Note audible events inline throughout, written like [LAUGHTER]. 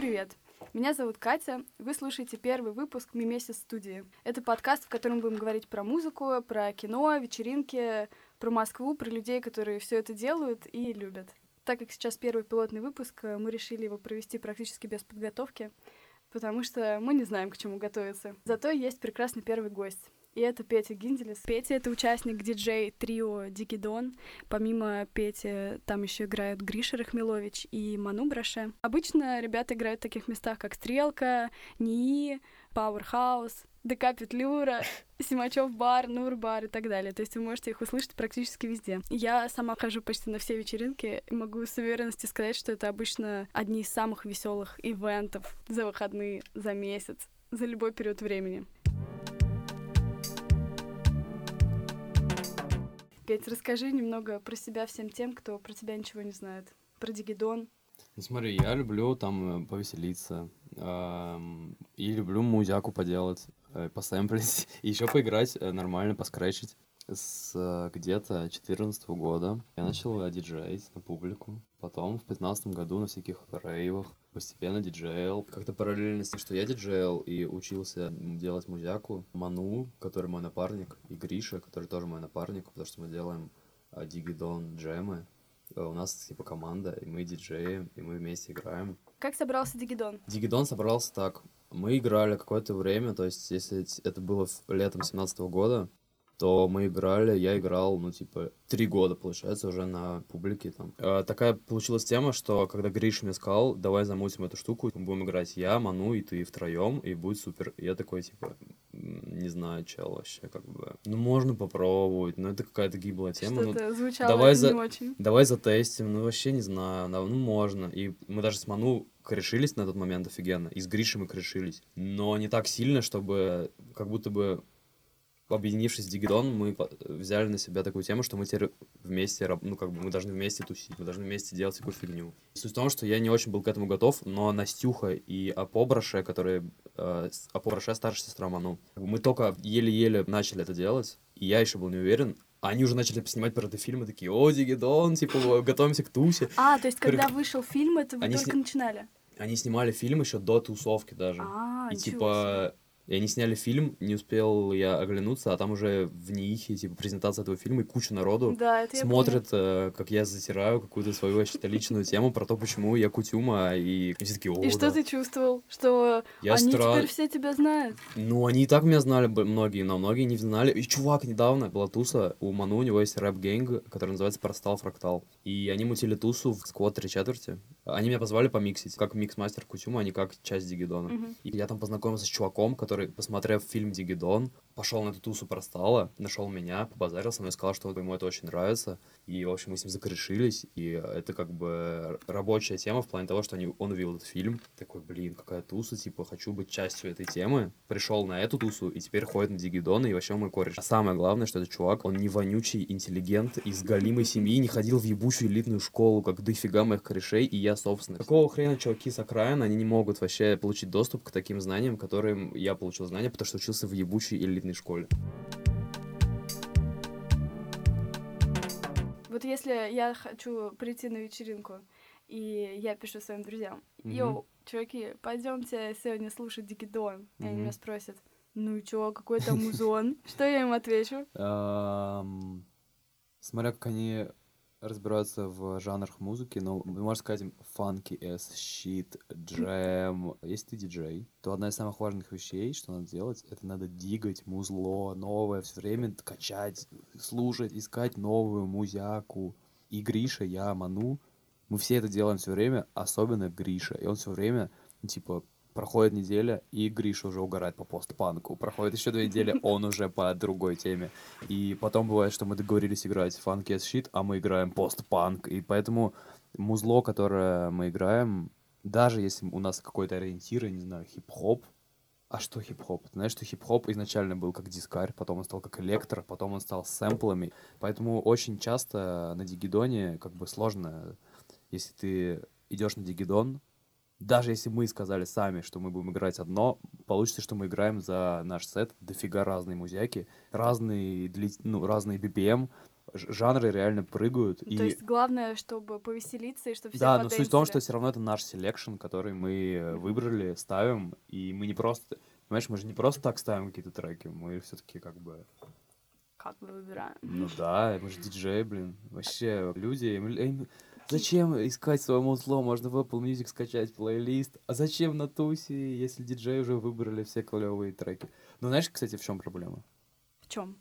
привет! Меня зовут Катя. Вы слушаете первый выпуск Мимесис студии. Это подкаст, в котором будем говорить про музыку, про кино, вечеринки, про Москву, про людей, которые все это делают и любят. Так как сейчас первый пилотный выпуск, мы решили его провести практически без подготовки, потому что мы не знаем, к чему готовиться. Зато есть прекрасный первый гость. И это Петя Гинделес. Петя — это участник диджей трио Дикий Дон. Помимо Пети там еще играют Гриша Рахмилович и Ману Браше. Обычно ребята играют в таких местах, как Стрелка, НИИ, Пауэрхаус, ДК Петлюра, [LAUGHS] Симачев бар, Нур бар и так далее. То есть вы можете их услышать практически везде. Я сама хожу почти на все вечеринки и могу с уверенностью сказать, что это обычно одни из самых веселых ивентов за выходные, за месяц, за любой период времени. Петь, расскажи немного про себя всем тем, кто про тебя ничего не знает. Про Дигидон. Ну смотри, я люблю там э, повеселиться. И люблю музяку поделать, э, посэмплить. [LAUGHS] И еще поиграть э, нормально, поскретчить. С где-то 14 года я начал диджеить на публику. Потом в 15 году на всяких рейвах постепенно диджейл. Как-то параллельно с тем, что я диджейл и учился делать музяку, Ману, который мой напарник, и Гриша, который тоже мой напарник, потому что мы делаем а, дигидон джемы. А, у нас типа команда, и мы диджеем, и мы вместе играем. Как собрался Дигидон? Дигидон собрался так. Мы играли какое-то время, то есть если это было летом 17 года, то мы играли, я играл, ну, типа, три года, получается, уже на публике там. Э, такая получилась тема, что когда Гриш мне сказал, давай замутим эту штуку, будем играть я, Ману и ты втроем, и будет супер. И я такой, типа, не знаю, чел вообще, как бы. Ну, можно попробовать, но это какая-то гиблая тема. Что-то ну, звучало давай не за... очень. Давай затестим, ну, вообще не знаю, ну, можно. И мы даже с Ману корешились на тот момент офигенно, и с Гришей мы корешились. Но не так сильно, чтобы как будто бы объединившись с Дигидон, мы взяли на себя такую тему, что мы теперь вместе, ну, как бы, мы должны вместе тусить, мы должны вместе делать всякую фигню. Суть в том, что я не очень был к этому готов, но Настюха и Апобраше, которые... Э, Апобраше старшая сестра Ману, мы только еле-еле начали это делать, и я еще был не уверен, они уже начали снимать про это фильмы, такие, о, Дигидон, типа, готовимся к тусе. А, то есть, когда вышел фильм, это вы Они только сни- начинали? Они снимали фильм еще до тусовки даже. А, и типа и они сняли фильм, не успел я оглянуться, а там уже в НИИХе, типа, презентация этого фильма, и куча народу Да, это я смотрит, э, как я затираю какую-то свою вообще личную тему про то, почему я кутюма, и все такие, о, И что да». ты чувствовал? Что Я они стра- теперь все тебя знают? Ну, они и так меня знали, многие, но многие не знали. И чувак недавно была туса, у Ману, у него есть рэп- gang, который называется Простал Фрактал. И они мутили тусу в сквот три четверти. Они меня позвали помиксить, как микс-мастер Кутюма, а не как часть Дигидона. Мгм. И я там познакомился с чуваком, который, посмотрев фильм Дигидон, пошел на эту тусу Простала, нашел меня, побазарил со мной, сказал, что ему это очень нравится. И, в общем, мы с ним закорешились, и это как бы рабочая тема в плане того, что они, он увидел этот фильм, такой, блин, какая туса, типа, хочу быть частью этой темы. Пришел на эту тусу, и теперь ходит на Дигидон, и вообще мой кореш. А самое главное, что этот чувак, он не вонючий интеллигент из галимой семьи, не ходил в ебучую элитную школу, как дофига моих корешей, и я, собственно. Какого хрена чуваки с окраин, они не могут вообще получить доступ к таким знаниям, которым я получил знания, потому что учился в ебучей элитной школе. Вот если я хочу прийти на вечеринку, и я пишу своим друзьям, йоу, чуваки, пойдемте сегодня слушать Дигидон. И они меня спросят, ну и чё, какой там музон? [LAUGHS] Что я им отвечу? Смотря как они разбираются в жанрах музыки, но можно сказать им funky as shit, джем. Если ты диджей, то одна из самых важных вещей, что надо делать, это надо дигать музло новое, все время качать, слушать, искать новую музяку. И Гриша, я, Ману, мы все это делаем все время, особенно Гриша. И он все время, ну, типа, проходит неделя, и Гриша уже угорает по постпанку. Проходит еще две недели, [LAUGHS] он уже по другой теме. И потом бывает, что мы договорились играть фанки as shit, а мы играем постпанк. И поэтому музло, которое мы играем, даже если у нас какой-то ориентир, я не знаю, хип-хоп, а что хип-хоп? Знаешь, что хип-хоп изначально был как дискарь, потом он стал как электро, потом он стал сэмплами. Поэтому очень часто на Дигидоне как бы сложно, если ты идешь на Дигидон, даже если мы сказали сами, что мы будем играть одно, получится, что мы играем за наш сет дофига разные музяки, разные, дли- ну, разные BPM, Жанры реально прыгают. Ну, и... То есть главное, чтобы повеселиться и чтобы все Да, но суть в том, что все равно это наш selection, который мы э, выбрали, ставим, и мы не просто... Понимаешь, мы же не просто так ставим какие-то треки, мы все таки как бы... Как мы выбираем? Ну да, мы же диджей, блин. Вообще, люди... им- им- Зачем искать свое музло? Можно в Apple Music скачать плейлист. А зачем на тусе, если диджеи уже выбрали все клевые треки? Ну, знаешь, кстати, в чем проблема? В чем?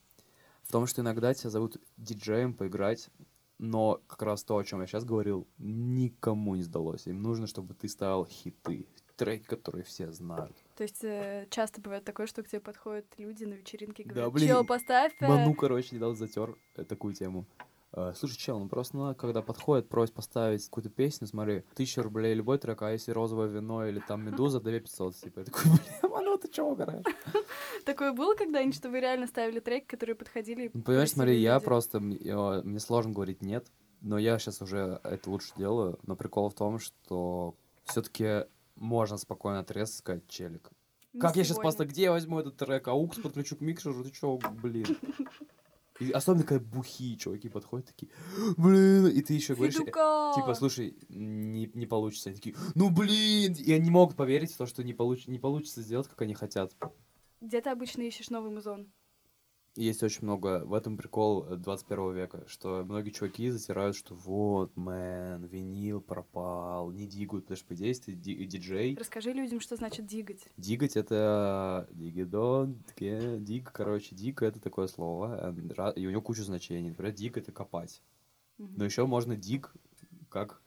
В том, что иногда тебя зовут диджеем поиграть, но как раз то, о чем я сейчас говорил, никому не сдалось. Им нужно, чтобы ты ставил хиты, треки, которые все знают. То есть э, часто бывает такое, что к тебе подходят люди на вечеринке и Да, говорят, блин, чел, поставь... э, Ману, короче, недавно затер э, такую тему. Э, Слушай, чел, ну просто, ну, когда подходит, просит поставить какую-то песню, смотри, тысяча рублей любой трек, а если розовое вино или там медуза, [LAUGHS] 2500, типа. Я такой, блин, Ману, ты чего угораешь? [LAUGHS] Такое было когда-нибудь, что вы реально ставили треки, которые подходили? Ну, понимаешь, смотри, я просто, мне сложно говорить нет, но я сейчас уже это лучше делаю, но прикол в том, что все-таки можно спокойно сказать, челик. Не как я сейчас сегодня. просто, где я возьму этот трек, аукс подключу к микшеру, ты чё, блин. [LAUGHS] И особенно, когда бухие чуваки подходят, такие, блин, и ты еще говоришь, Федука! типа, слушай, не, не получится. Они такие, ну блин, и они могут поверить в то, что не, получ, не получится сделать, как они хотят. Где ты обычно ищешь новый музон? Есть очень много, в этом прикол э, 21 века, что многие чуваки затирают, что вот, мэн, винил пропал, не дигают, потому что, по идее, ты ди- диджей, Расскажи людям, что значит дигать. дигать это дигидон, диг, короче, диг это такое слово, э, и у него куча значений. Например, диг это копать. Но еще можно диг как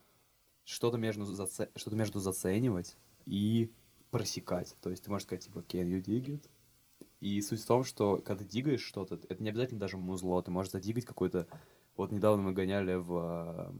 что-то между, заце- что-то между заценивать и просекать. То есть ты можешь сказать, типа, can you dig it? И суть в том, что когда ты дигаешь что-то, это не обязательно даже музло, ты можешь задигать какой-то... Вот недавно мы гоняли в... э,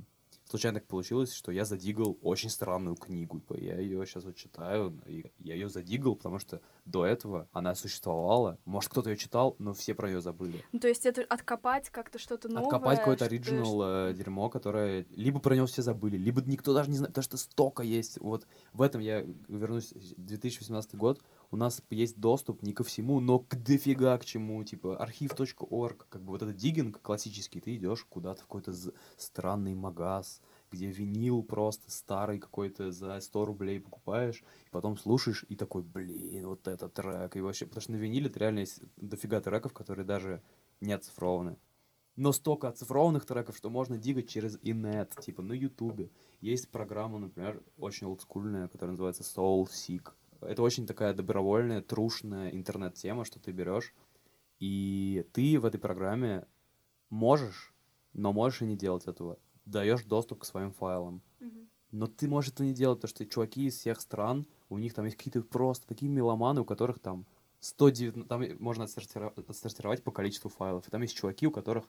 Случайно так получилось, что я задигал очень странную книгу. Типа, Я ее сейчас вот читаю, и я ее задигал, потому что до этого она существовала. Может, кто-то ее читал, но все про нее забыли. Ну, то есть это откопать как-то что-то новое. Откопать какое-то оригинал э, дерьмо, которое либо про него все забыли, либо никто даже не знает, потому что столько есть. Вот в этом я вернусь, 2018 год, у нас есть доступ не ко всему, но к дофига к чему, типа архив.орг, как бы вот этот диггинг классический, ты идешь куда-то в какой-то странный магаз, где винил просто старый какой-то за 100 рублей покупаешь, и потом слушаешь и такой, блин, вот этот трек, и вообще, потому что на виниле реально есть дофига треков, которые даже не оцифрованы. Но столько оцифрованных треков, что можно дигать через инет, типа на ютубе. Есть программа, например, очень олдскульная, которая называется Soul Seek. Это очень такая добровольная, трушная интернет-тема, что ты берешь, и ты в этой программе можешь, но можешь и не делать этого. Даешь доступ к своим файлам. Но ты можешь это не делать, потому что чуваки из всех стран, у них там есть какие-то просто такие меломаны, у которых там 109... Там можно отсортировать, отсортировать по количеству файлов. И там есть чуваки, у которых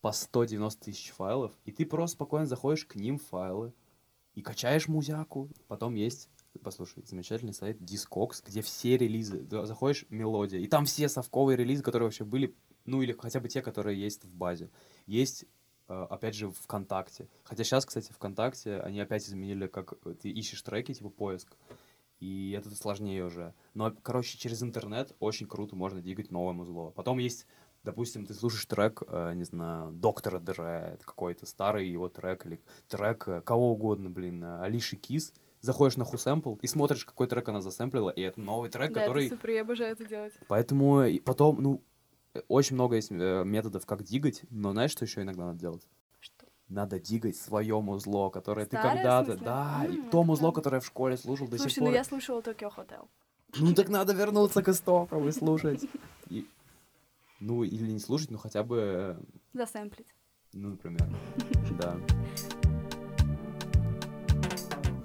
по 190 тысяч файлов, и ты просто спокойно заходишь к ним в файлы и качаешь музяку. Потом есть, послушай, замечательный сайт Discogs, где все релизы, заходишь, мелодия, и там все совковые релизы, которые вообще были, ну или хотя бы те, которые есть в базе. Есть э, опять же, ВКонтакте. Хотя сейчас, кстати, ВКонтакте они опять изменили, как э, ты ищешь треки, типа поиск. И это сложнее уже. Но, короче, через интернет очень круто можно двигать новое музло. Потом есть, допустим, ты слушаешь трек, э, не знаю, Доктора Дре, какой-то старый его трек, или трек кого угодно, блин, Алиши Кис, заходишь на Хусэмпл и смотришь, какой трек она засэмплила, и это новый трек, Да, который... это супер, я обожаю это делать. Поэтому потом, ну, очень много есть э, методов, как дигать, но знаешь, что еще иногда надо делать? Что? Надо дигать свое музло, которое ты Старое, в когда-то... Да, и М, то музло, которое в школе слушал до Слушай, сих ну пор. я слушала Токио Хотел. Ну так надо вернуться к истокам и слушать. И- Ну, или не слушать, но хотя бы, э, Засэмплить. ну, например, да.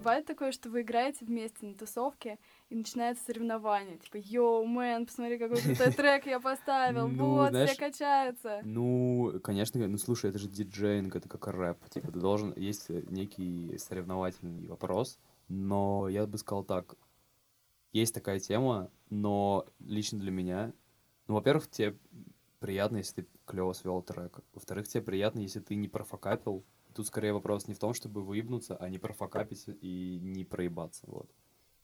Бывает такое, что вы играете вместе на тусовке, и начинается соревнование. Типа, йоу, мэн, посмотри, какой крутой [LAUGHS] трек я поставил. Ну, Вот, все качаются. Ну, конечно, ну слушай, это же диджейнг, это как рэп. Типа, ты должен, есть э, некий соревновательный вопрос, но я бы сказал так, есть такая тема, но лично для меня, ну, во-первых, тебе приятно, если ты клево свел трек. Во-вторых, тебе приятно, если ты не профокапил. Тут скорее вопрос не в том, чтобы выебнуться, а не профокапить и не проебаться. Вот.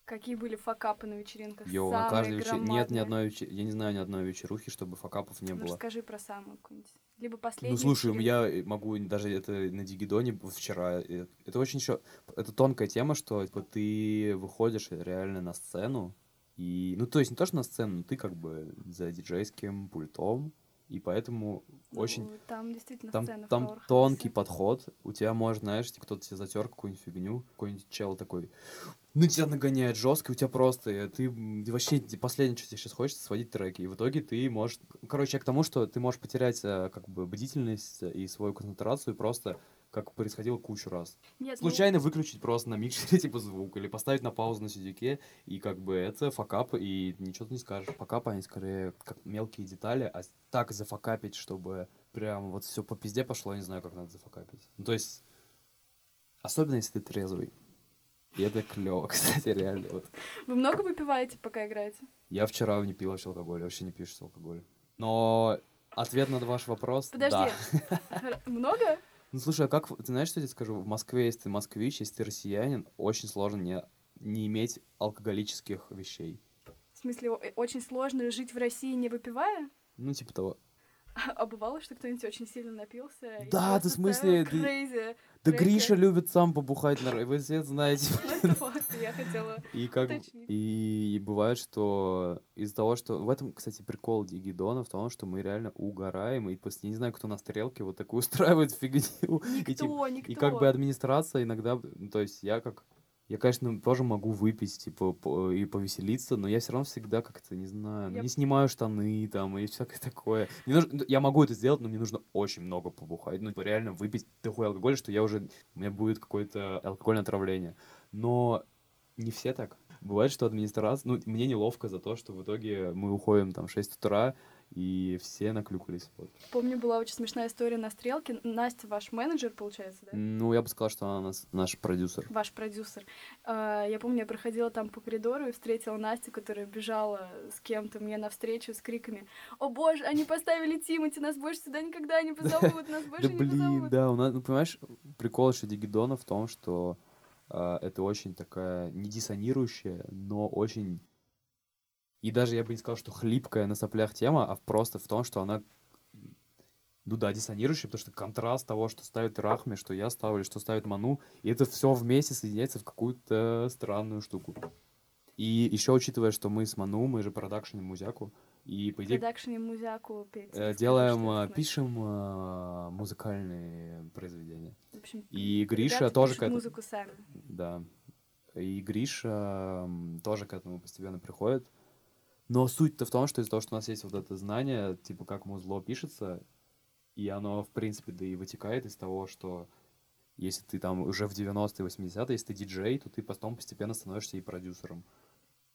Какие были факапы на вечеринках? Йоу, на каждой вечеринке... Нет ни одной вечеринки... Я не знаю ни одной вечерухи, чтобы факапов не Ну, было. расскажи про самую какую-нибудь. Либо последнюю. Ну, слушай, вечеринку. я могу даже это на Дигидоне вчера. Это очень еще... Это тонкая тема, что типа, ты выходишь реально на сцену, и... Ну, то есть не то, что на сцену, но ты как бы за диджейским пультом, и поэтому Ну, очень... Там действительно Там, сцена там тонкий подход. У тебя может, знаешь, типа, кто-то тебе затер какую-нибудь фигню, какой-нибудь чел такой, на тебя нагоняет жестко, и у тебя просто, э, ты, вообще последнее, что тебе сейчас хочется, сводить треки. И в итоге ты можешь... Короче, я к тому, что ты можешь потерять э, как бы бдительность и свою концентрацию просто как происходило кучу раз. Нет, ну, Случайно выключить просто на микшере [LAUGHS] типа звук или поставить на паузу на сидюке, и как бы это факап, и ничего ты не скажешь. Факапы, они скорее как мелкие детали, а так зафакапить, чтобы прям вот все по пизде пошло, я не знаю, как надо зафакапить. Ну, то есть, особенно если ты трезвый. И это клево, [LAUGHS] кстати, реально. Вот. Вы много выпиваете, пока играете? Я вчера не пил вообще алкоголь, вообще не пью сейчас алкоголь. Но ответ на ваш вопрос, Подожди. да. [LAUGHS] Много? Ну слушай, а как, ты знаешь, что я тебе скажу? В Москве, если ты москвич, если ты россиянин, очень сложно не, не иметь алкоголических вещей. В смысле, о- э, очень сложно жить в России, не выпивая? Ну, типа того. [LAUGHS] А бывало, что кто-нибудь очень сильно напился? и Да, ты в смысле, ты-? Да. Гриша любит сам побухать, на вы все знаете. [LAUGHS] [LAUGHS] Я хотела... И как уточнить. и, бывает, что из-за того, что в этом, кстати, прикол Дигидона в том, что мы реально угораем, и после не знаю, кто на стрелке вот такую устраивает фигню. И, типа, Никто, никто. И как бы администрация иногда, то есть я как, я, конечно, тоже могу выпить, типа, по- и повеселиться, но я все равно всегда как-то, не знаю, ну, Я- не снимаю штаны там и всякое такое. Не нужно- ну, я могу это сделать, но мне нужно очень много побухать, ну, типа, реально выпить такой алкоголь, что я уже, у меня будет какое-то алкогольное отравление. Но не все так. Бывает, что администрация, ну, мне неловко за то, что в итоге мы уходим там в 6 утра, и все наклюкались. Вот. Помню, была очень смешная история на стрелке. Настя, ваш менеджер, получается, да? Ну, я бы сказал, что она нас, наш продюсер. Ваш продюсер. А, Я помню, я проходила там по коридору и встретила Настю, которая бежала с кем-то мне навстречу с криками «О боже, они поставили Тимати, нас больше сюда никогда не позовут, нас [LAUGHS] Да больше не блин, позовут». да, у нас, ну понимаешь, прикол еще Дигидона в том, что а, это очень такая не диссонирующая, но очень и даже я бы не сказал, что хлипкая на соплях тема, а просто в том, что она ну да, диссонирующая, потому что контраст того, что ставит Рахми, что я ставлю, что ставит Ману, и это все вместе соединяется в какую-то странную штуку. И еще учитывая, что мы с Ману, мы же продакшеним Музяку, и по идее редакшене Музяку петь. Э, делаем, э, пишем э, музыкальные произведения. В общем, И Гриша тоже к этому... музыку сами. Да. И Гриша тоже к этому постепенно приходит. Но суть-то в том, что из-за того, что у нас есть вот это знание, типа, как музло пишется, и оно, в принципе, да и вытекает из того, что если ты там уже в 90-е, 80-е, если ты диджей, то ты потом постепенно становишься и продюсером.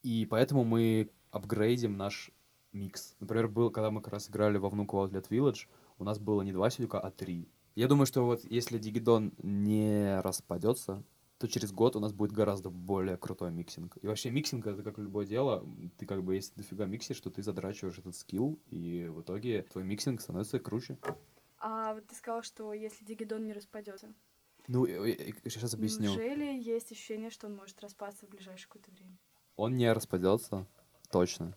И поэтому мы апгрейдим наш микс. Например, был, когда мы как раз играли во Внуково Outlet Village, у нас было не два сидюка, а три. Я думаю, что вот если Дигидон не распадется, то через год у нас будет гораздо более крутой mixing. И вообще mixing это как любое дело. Ты как бы, если дофига миксишь, то ты задрачиваешь этот skill, и в итоге твой mixing становится круче. А вот ты сказал, что если Дигидон не распадется. Ну, сейчас объясню. Неужели есть ощущение, что он может распасться в ближайшее какое-то время? Он не распадется, точно.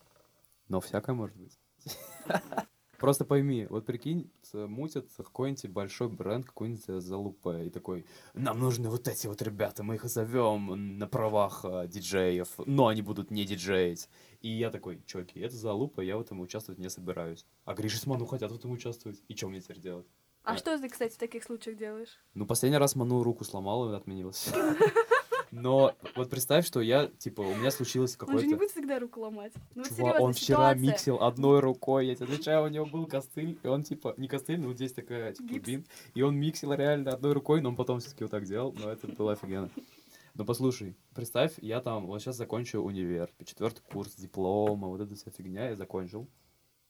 Но всякое может быть. [LAUGHS] Просто пойми, вот прикинь, мутится какой-нибудь большой бренд, какой-нибудь э, залупа, и такой, нам нужны вот эти вот ребята, мы их зовем на правах э, диджеев, но они будут не диджеить. И я такой, чуваки, это залупа, я в этом участвовать не собираюсь. А Гриша с Ману хотят в этом участвовать, и что мне теперь делать? А Да. что ты, кстати, в таких случаях делаешь? Ну, последний раз Ману руку сломал и отменилось. [LAUGHS] Но вот представь, что я, типа, у меня случилось Он же не какое-то... будет всегда руку ломать. Ну, Чувак, серьезно, он вчера ситуация. миксил одной рукой, я тебе отвечаю, у него был костыль, и он типа, не костыль, но вот здесь такая, типа, Гипс. бинт, и он миксил реально одной рукой, но он потом все-таки вот так делал, но это было офигенно. Но послушай, представь, я там, вот сейчас закончу универ, четвертый курс, диплома, вот эта вся фигня я закончил.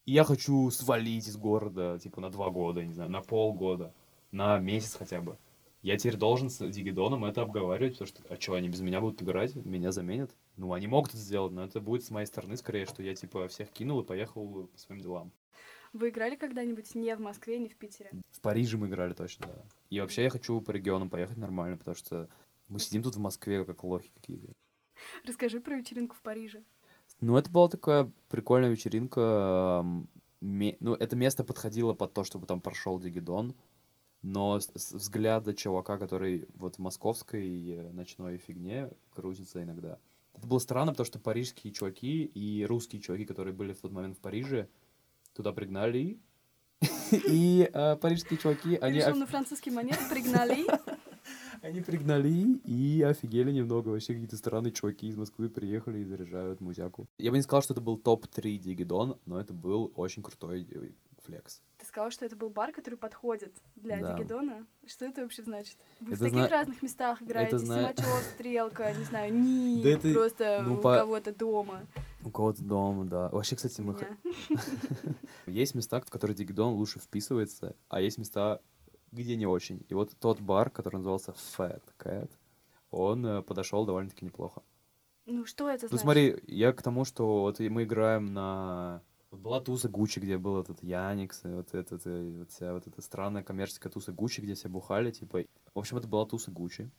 И я хочу свалить из города, типа, на два года, не знаю, на полгода, на месяц хотя бы. Я теперь должен с Дигидоном это обговаривать, потому что, а что, они без меня будут играть, меня заменят? Ну, они могут это сделать, но это будет с моей стороны скорее, что я, типа, всех кинул и поехал по своим делам. Вы играли когда-нибудь не в Москве, не в Питере? В Париже мы играли точно, да. И вообще я хочу по регионам поехать нормально, потому что мы сидим тут в Москве, как лохи какие-то. Расскажи про вечеринку в Париже. Ну, это была такая прикольная вечеринка. Ну, это место подходило под то, чтобы там прошел Дигидон. Но с, взгляда чувака, который вот в московской э, ночной фигне крутится иногда. Это было странно, потому что парижские чуваки и русские чуваки, которые были в тот момент в Париже, туда пригнали. [LAUGHS] И э, парижские чуваки, они решил на французский манер, пригнали. [LAUGHS] они пригнали и офигели немного. Вообще какие-то странные чуваки из Москвы приехали и заряжают музяку. Я бы не сказал, что это был топ-3 Дигидон, но это был очень крутой э, флекс. Сказал, что это был бар, который подходит для Да. Дигидона. Что это вообще значит? Вы в Это таких зна- разных местах играете? зна- Симачев, [LAUGHS] Стрелка, не знаю, НИ, Да это, просто ну, у по- кого-то дома. У кого-то дома, да. Вообще, кстати, мы... [LAUGHS] [LAUGHS] Есть места, в которые Дигидон лучше вписывается, а есть места, где не очень. И вот тот бар, который назывался Fat Cat, он э, подошел довольно-таки неплохо. Ну, что это Ну значит? смотри, я к тому, что вот мы играем на... Вот была туса Гуччи, где был этот Яникс, вот, этот, вот вся вот эта странная коммерческая туса Гуччи, где все бухали, типа... В общем, это была туса Гуччи.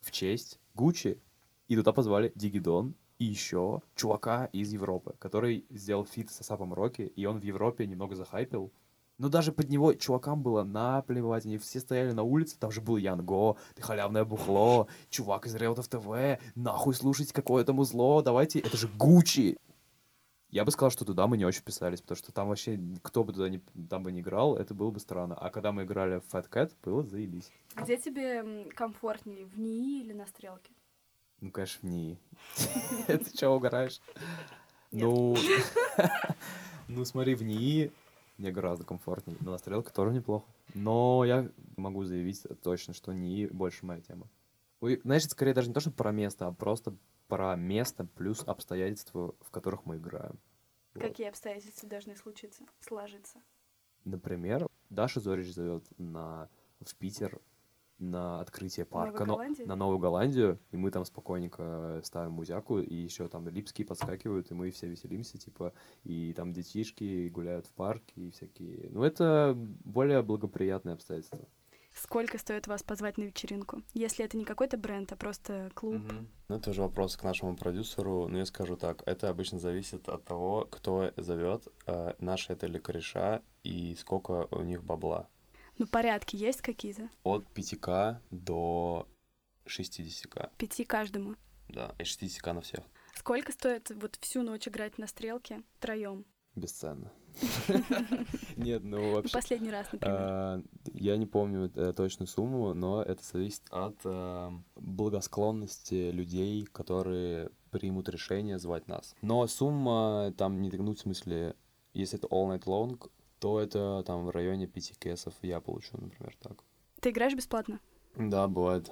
В честь Гуччи. И туда позвали Дигидон и еще чувака из Европы, который сделал feat с Асапом Роки, и он в Европе немного захайпил. Но даже под него чувакам было наплевать, они все стояли на улице, там же был Янго, ты халявное бухло, чувак из Реутов ТВ, нахуй слушайте какое-то музло, давайте, это же Гуччи. Я бы сказал, что туда мы не очень вписались, потому что там вообще кто бы туда не, там бы не играл, это было бы странно. А когда мы играли в Fat Cat, было заебись. Где тебе комфортнее, в НИИ или на Стрелке? Ну, конечно, в ней. [LAUGHS] Ты чего угораешь? Ну, [LAUGHS] ну смотри, в НИИ мне гораздо комфортнее. Но на стрелке тоже неплохо. Но я могу заявить точно, что НИИ больше моя тема. Знаешь, скорее даже не то, что про место, а просто про место плюс обстоятельства, в которых мы играем. Вот. Какие обстоятельства должны случиться, сложиться? Например, Даша Зорич зовет на, в Питер на открытие парка, но- на Новую Голландию, и мы там спокойненько ставим музяку, и еще там липские подскакивают, и мы все веселимся, типа, и там детишки гуляют в парке, и всякие... Ну, это более благоприятные обстоятельства. Сколько стоит вас позвать на вечеринку? Если это не какой-то бренд, а просто клуб. Ну, это уже вопрос к нашему продюсеру, но я скажу так, это обычно зависит от того, кто зовет, э, наши это ли кореша и сколько у них бабла. Ну, порядки есть какие-то? От 5к до 60к, Пяти каждому. да, и 60к на всех. Сколько стоит вот всю ночь играть на стрелке втроем? Бесценно. [LAUGHS] Нет, ну вообще... последний раз, например. А, Я не помню э, точную сумму, но это зависит от э, благосклонности людей, которые примут решение звать нас. Но сумма там не ну, в смысле, если это all night long, то это там в районе 5 кэсов я получу, например, так. Ты играешь бесплатно? Да, бывает.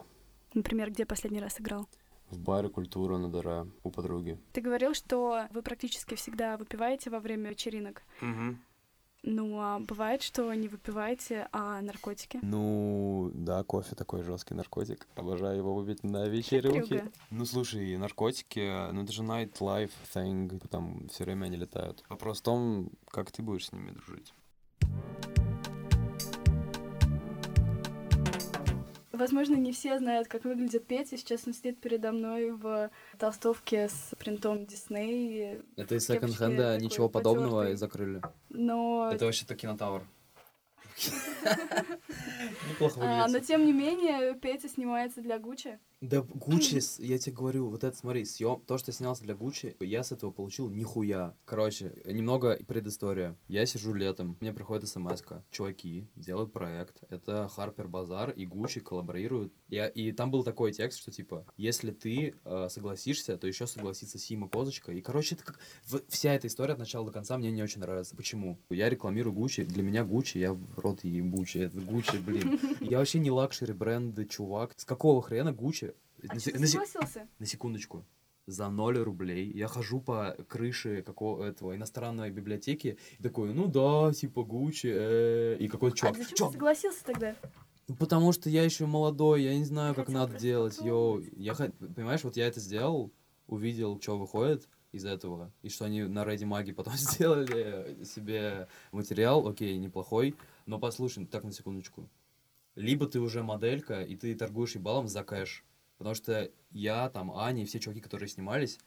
Например, где последний раз играл? В баре культура на дыра у подруги. Ты говорил, что вы практически всегда выпиваете во время вечеринок. Ну, а бывает, что не выпиваете, а наркотики? Ну, да, кофе такой жесткий наркотик. Обожаю его выпить на вечеринке. Ну, слушай, наркотики, ну это же nightlife thing, там все время они летают. Вопрос в том, как ты будешь с ними дружить. Возможно, не все знают, как выглядит Петя. Сейчас он сидит передо мной в толстовке с принтом Дисней. Это из секонд-хенда, ничего подобного, и закрыли. Но, Это вообще-то кинотавр. [LAUGHS] [LAUGHS] Неплохо а, но тем не менее, Петя снимается для Гуччи. Да, Гуччи, я тебе говорю, вот это, смотри, съем, то, что снялся для Гуччи, я с этого получил нихуя. Короче, немного предыстория. Я сижу летом, мне приходит смс чуваки делают проект, это Harper's Bazaar и Гуччи коллаборируют. Я, и там был такой текст, что типа, если ты э, согласишься, то еще согласится Сима Козочка. И, короче, это как... вся эта история от начала до конца мне не очень нравится. Почему? Я рекламирую Гуччи, для меня Гуччи, я в рот ебучий, это Гуччи, блин. [LAUGHS] Я вообще не luxury бренды, чувак. С какого хрена Гуччи? А На что ты на согласился? на секундочку. За 0 рублей я хожу по крыше какого этого иностранной библиотеки и такой, ну да, типа Гуччи, э, и какой-то А чувак. зачем «Чувак, ты согласился тогда? ну, потому что я еще молодой, я не знаю, как Хотел надо делать. Йоу, я понимаешь, вот я это сделал, увидел, что выходит из этого, и что они на Ready Маги потом [LAUGHS] сделали себе материал, окей, неплохой, но послушай, так на секундочку. Либо ты уже моделька, и ты торгуешь ебалом за кэш, Потому что я, там, Аня и все чуваки, которые снимались,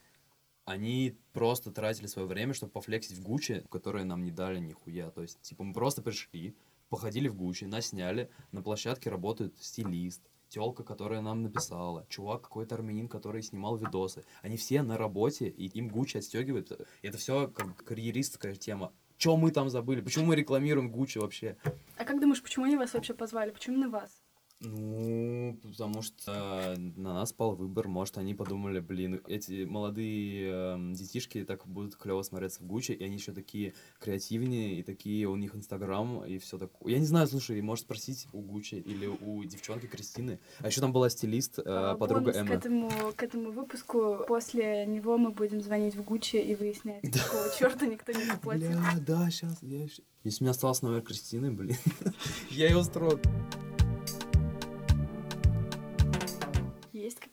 они просто тратили свое время, чтобы пофлексить в Гуччи, которые нам не дали нихуя. То есть, типа, мы просто пришли, походили в Гуччи, нас сняли, на площадке работает стилист, телка, которая нам написала, чувак какой-то армянин, который снимал видосы. Они все на работе, и им Гуччи отстегивает. Это все как карьеристская тема. Чем мы там забыли? Почему мы рекламируем Гуччи вообще? А как думаешь, почему они вас вообще позвали? Почему именно вас? Ну, потому что на нас пал выбор. Может, они подумали, блин, эти молодые э, детишки так будут клево смотреться в Гуччи, и они еще такие креативнее, и такие у них Инстаграм, и все такое. Я не знаю, слушай, можешь спросить у Гуччи или у девчонки Кристины. А еще там была стилист, э, А, подруга Эммы. К этому, к этому выпуску после него мы будем звонить в Гуччи и выяснять, какого черта никто не [LAUGHS] заплатил. Бля, да, сейчас. Я... Если у меня остался номер Кристины, блин, [LAUGHS] я ее устрою.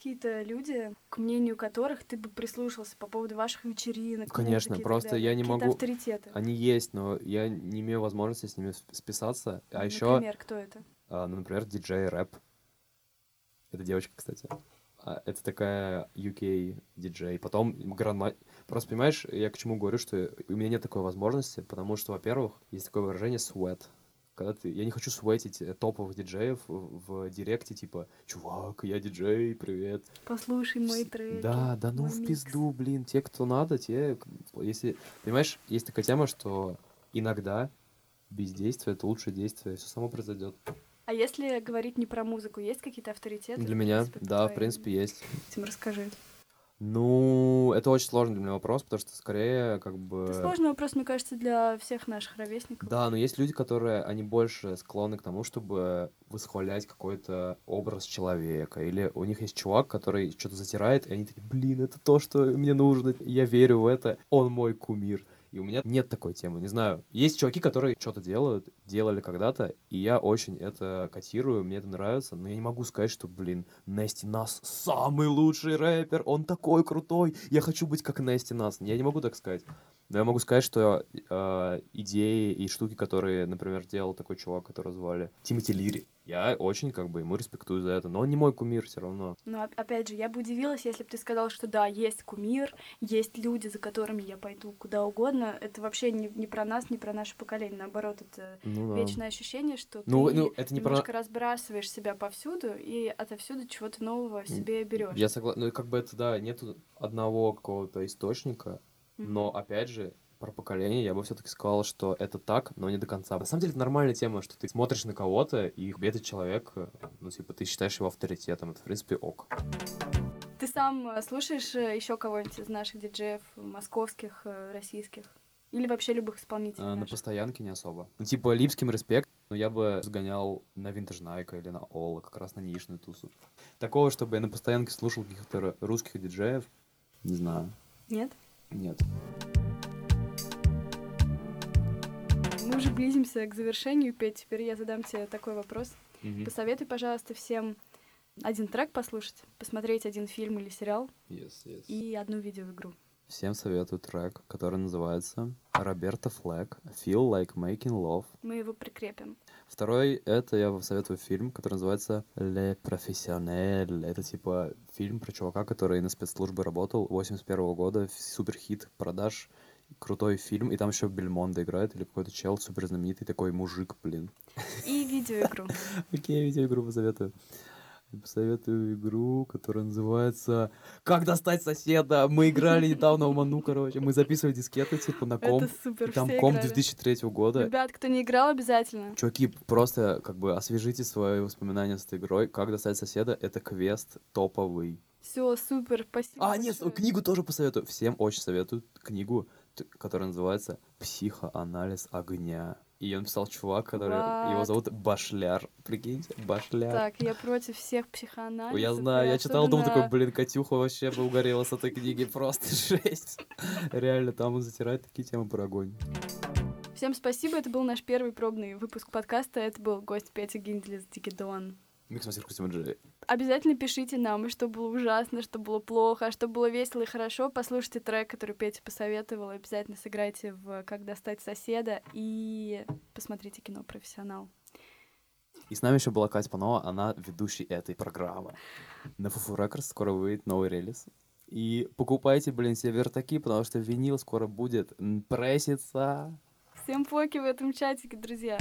Какие-то люди, к мнению которых ты бы прислушался по поводу ваших вечеринок? Конечно, просто далее? я не могу- авторитеты. Они есть, но я не имею возможности с ними сп- списаться. А еще, Например, кто это? ну, например, диджей рэп. Это девочка, кстати. А, Это такая UK диджей. Потом гран Просто понимаешь, я к чему говорю, что у меня нет такой возможности, потому что, во-первых, есть такое выражение sweat. Когда ты... Я не хочу светить э, топовых диджеев в, в директе, типа, чувак, я диджей, привет. Послушай мои треки. Да, да ну мой в микс». пизду, блин, те, кто надо, те, если, понимаешь, есть такая тема, что иногда бездействие это лучшее действие, все само произойдет. А если говорить не про музыку, есть какие-то авторитеты? Для в меня, принципе, да, в принципе, есть. этим расскажи. Ну, это очень сложный для меня вопрос, потому что скорее как бы... Это сложный вопрос, мне кажется, для всех наших ровесников. Да, но есть люди, которые, они больше склонны к тому, чтобы восхвалять какой-то образ человека. Или у них есть чувак, который что-то затирает, и они такие, блин, это то, что мне нужно, я верю в это, он мой кумир. И у меня нет такой темы, не знаю. Есть чуваки, которые что-то делают, делали когда-то, и я очень это котирую, мне это нравится, но я не могу сказать, что, блин, Нести Нас самый лучший рэпер, он такой крутой, я хочу быть как Нести Нас. Я не могу так сказать. Но я могу сказать, что э, идеи и штуки, которые, например, делал такой чувак, которого звали Тимати Лири, я очень как бы ему респектую за это, но он не мой кумир все равно. Но оп- опять же, я бы удивилась, если бы ты сказал, что да, есть кумир, есть люди, за которыми я пойду куда угодно. Это вообще не, не про нас, не про наше поколение. Наоборот, это Ну, да. вечное ощущение, что Ну, ты ну, это не про- немножко разбрасываешь себя повсюду и отовсюду чего-то нового в себе берешь. Я согласен. Ну, как бы это, да, нету одного какого-то источника, но, опять же, про поколение я бы все-таки сказал, что это так, но не до конца. На самом деле это нормальная тема, что ты смотришь на кого-то, и этот человек, э, ну, типа, ты считаешь его авторитетом. Это, в принципе, ок. Ты сам э, слушаешь еще кого-нибудь из наших диджеев, московских, э, российских? Или вообще любых исполнителей А, на постоянке не особо. Ну, типа, Липским респект, но я бы сгонял на Винтаж Найка или на Ола, как раз на нишную тусу. Такого, чтобы я на постоянке слушал каких-то русских диджеев, не знаю. Нет? Нет. Мы уже близимся к завершению, Петь. Теперь я задам тебе такой вопрос. Мгм. Посоветуй, пожалуйста, всем один трек послушать, посмотреть один фильм или сериал Yes, yes. и одну видеоигру. Всем советую трек, который называется Роберто Флэк «Feel Like Making Love». Мы его прикрепим. Второй — это я вам советую фильм, который называется «Le Professionnel». Это типа фильм про чувака, который на спецслужбе работал 81 года, ф- суперхит продаж, крутой фильм, и там еще Бельмондо играет, или какой-то чел супер знаменитый такой мужик, блин. И видеоигру. [LAUGHS] Окей, видеоигру посоветую. Я Посоветую игру, которая называется «Как достать соседа». Мы играли недавно в Ману, короче. Мы записывали дискеты, типа, на ком. Это супер, И там комп играли. 2003 года. Ребят, кто не играл, обязательно. Чуваки, просто как бы освежите свои воспоминания с этой игрой. Как достать соседа? Это квест топовый. Все, супер, спасибо. А, нет, большое. книгу тоже посоветую. Всем очень советую книгу, которая называется «Психоанализ огня». Ее написал чувак, который... Его What? зовут Башляр. Прикиньте, Башляр. Так, я против всех психоанализов. Я и знаю, я читал, думал такой, особенно- блин, Катюха вообще бы угорела с этой книги, просто [LAUGHS] жесть. Реально, там он затирает такие темы про огонь. Всем спасибо, это был наш первый пробный выпуск подкаста. Это был гость Петя Гинделис Дигидон. Обязательно пишите нам, что было ужасно, что было плохо, а что было весело и хорошо. Послушайте трек, который Петя посоветовал. Обязательно сыграйте в «Как достать соседа» и посмотрите кино «Профессионал». И с нами еще была Катя Панова, она ведущий этой программы. На Фуфу Records скоро выйдет новый релиз. И покупайте, блин, себе вертаки, потому что винил скоро будет м, пресситься. Всем поки в этом чатике, друзья.